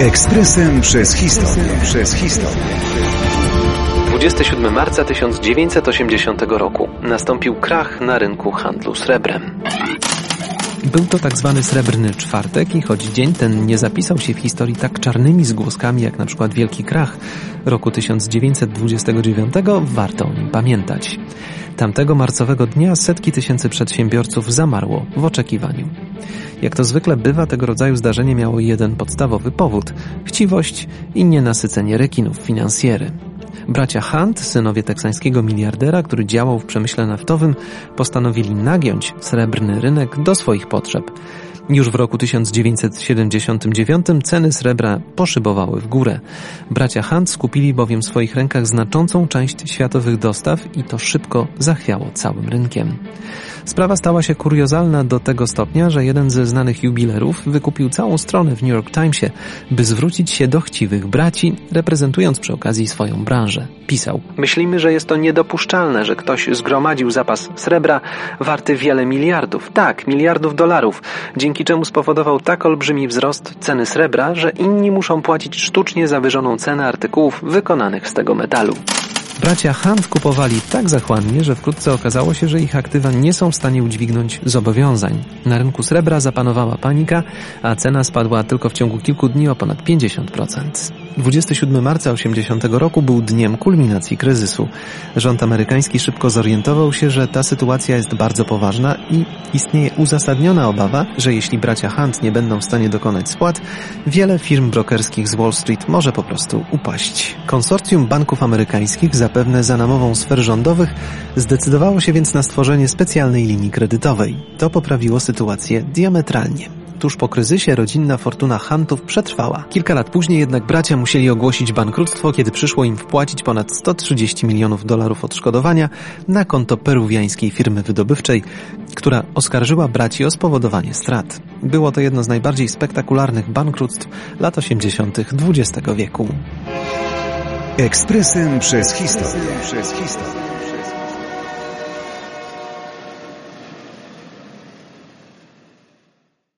Ekspresem przez historię. Przez historię. 27 marca 1980 roku nastąpił krach na rynku handlu srebrem. Był to tak zwany srebrny czwartek i choć dzień ten nie zapisał się w historii tak czarnymi zgłoskami jak na przykład Wielki Krach roku 1929, warto o nim pamiętać. Tamtego marcowego dnia setki tysięcy przedsiębiorców zamarło w oczekiwaniu. Jak to zwykle bywa, tego rodzaju zdarzenie miało jeden podstawowy powód chciwość i nienasycenie rekinów finansjery. Bracia Hunt, synowie teksańskiego miliardera, który działał w przemyśle naftowym, postanowili nagiąć srebrny rynek do swoich potrzeb. Już w roku 1979 ceny srebra poszybowały w górę. Bracia Hunt skupili bowiem w swoich rękach znaczącą część światowych dostaw i to szybko zachwiało całym rynkiem. Sprawa stała się kuriozalna do tego stopnia, że jeden ze znanych jubilerów wykupił całą stronę w New York Timesie, by zwrócić się do chciwych braci, reprezentując przy okazji swoją branżę. Pisał: Myślimy, że jest to niedopuszczalne, że ktoś zgromadził zapas srebra warty wiele miliardów, tak, miliardów dolarów, dzięki czemu spowodował tak olbrzymi wzrost ceny srebra, że inni muszą płacić sztucznie zawyżoną cenę artykułów wykonanych z tego metalu. Bracia Hunt kupowali tak zachłannie, że wkrótce okazało się, że ich aktywa nie są w stanie udźwignąć zobowiązań. Na rynku srebra zapanowała panika, a cena spadła tylko w ciągu kilku dni o ponad 50%. 27 marca 80 roku był dniem kulminacji kryzysu. Rząd amerykański szybko zorientował się, że ta sytuacja jest bardzo poważna i istnieje uzasadniona obawa, że jeśli bracia Hunt nie będą w stanie dokonać spłat, wiele firm brokerskich z Wall Street może po prostu upaść. Konsorcjum banków amerykańskich zapewne za namową sfer rządowych zdecydowało się więc na stworzenie specjalnej linii kredytowej. To poprawiło sytuację diametralnie tuż po kryzysie rodzinna fortuna Huntów przetrwała. Kilka lat później jednak bracia musieli ogłosić bankructwo, kiedy przyszło im wpłacić ponad 130 milionów dolarów odszkodowania na konto peruwiańskiej firmy wydobywczej, która oskarżyła braci o spowodowanie strat. Było to jedno z najbardziej spektakularnych bankructw lat 80. XX wieku. Ekspresem przez historię. Przez historię.